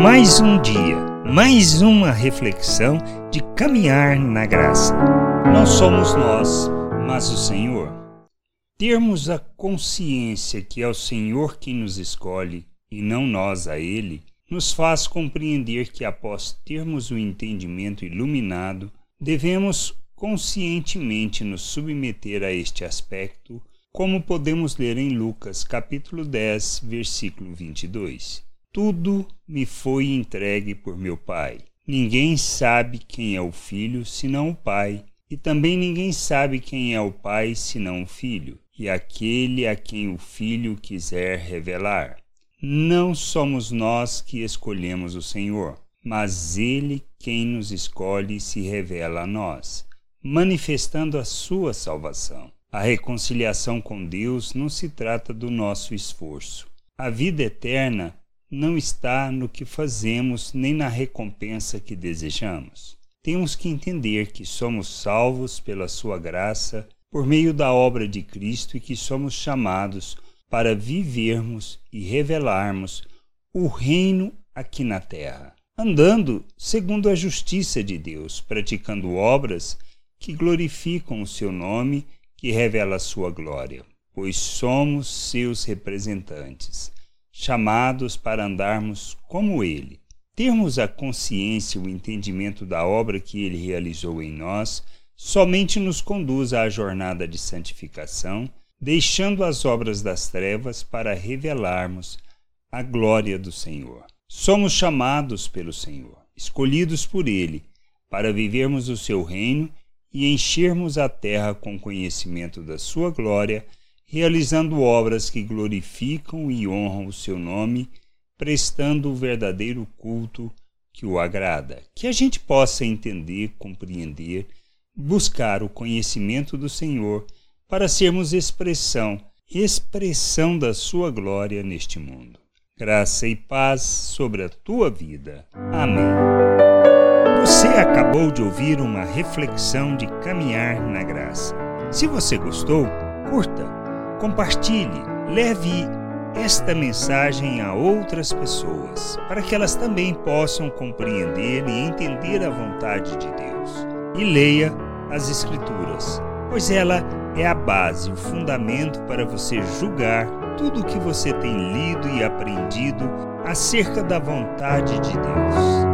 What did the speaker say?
Mais um dia, mais uma reflexão de caminhar na graça. Não somos nós, mas o Senhor. Termos a consciência que é o Senhor quem nos escolhe e não nós a Ele, nos faz compreender que, após termos o entendimento iluminado, devemos conscientemente nos submeter a este aspecto, como podemos ler em Lucas capítulo 10, versículo 22. Tudo me foi entregue por meu Pai. Ninguém sabe quem é o Filho senão o Pai, e também ninguém sabe quem é o Pai senão o Filho, e aquele a quem o Filho quiser revelar. Não somos nós que escolhemos o Senhor, mas Ele quem nos escolhe e se revela a nós, manifestando a sua salvação. A reconciliação com Deus não se trata do nosso esforço. A vida eterna não está no que fazemos nem na recompensa que desejamos. Temos que entender que somos salvos pela Sua graça por meio da obra de Cristo e que somos chamados para vivermos e revelarmos o reino aqui na terra, andando segundo a justiça de Deus, praticando obras que glorificam o seu nome, que revela a sua glória, pois somos seus representantes, chamados para andarmos como ele. Termos a consciência e o entendimento da obra que ele realizou em nós somente nos conduz à jornada de santificação deixando as obras das trevas para revelarmos a glória do Senhor. Somos chamados pelo Senhor, escolhidos por Ele, para vivermos o seu reino e enchermos a terra com conhecimento da sua glória, realizando obras que glorificam e honram o seu nome, prestando o verdadeiro culto que o agrada. Que a gente possa entender, compreender, buscar o conhecimento do Senhor para sermos expressão, expressão da sua glória neste mundo. Graça e paz sobre a tua vida. Amém. Você acabou de ouvir uma reflexão de caminhar na graça. Se você gostou, curta, compartilhe, leve esta mensagem a outras pessoas, para que elas também possam compreender e entender a vontade de Deus. E leia as Escrituras pois ela é a base, o fundamento para você julgar tudo o que você tem lido e aprendido acerca da vontade de Deus.